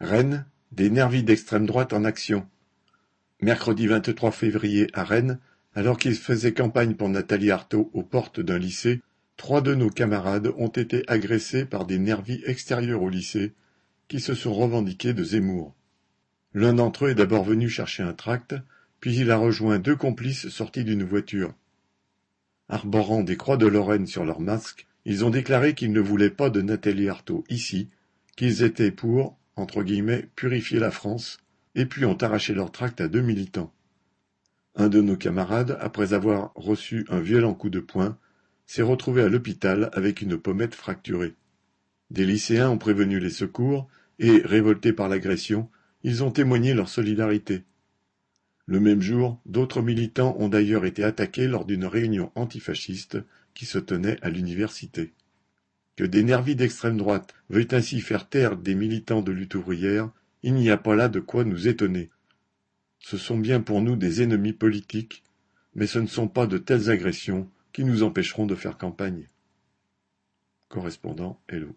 Rennes, des nervis d'extrême droite en action. Mercredi 23 février à Rennes, alors qu'ils faisaient campagne pour Nathalie Arthaud aux portes d'un lycée, trois de nos camarades ont été agressés par des nervis extérieurs au lycée, qui se sont revendiqués de Zemmour. L'un d'entre eux est d'abord venu chercher un tract, puis il a rejoint deux complices sortis d'une voiture. Arborant des croix de Lorraine sur leurs masques, ils ont déclaré qu'ils ne voulaient pas de Nathalie Arthaud ici, qu'ils étaient pour purifier la France, et puis ont arraché leur tract à deux militants. Un de nos camarades, après avoir reçu un violent coup de poing, s'est retrouvé à l'hôpital avec une pommette fracturée. Des lycéens ont prévenu les secours et, révoltés par l'agression, ils ont témoigné leur solidarité. Le même jour, d'autres militants ont d'ailleurs été attaqués lors d'une réunion antifasciste qui se tenait à l'université. Que des nervis d'extrême droite veuillent ainsi faire taire des militants de lutte ouvrière, il n'y a pas là de quoi nous étonner. Ce sont bien pour nous des ennemis politiques, mais ce ne sont pas de telles agressions qui nous empêcheront de faire campagne. Correspondant Hello.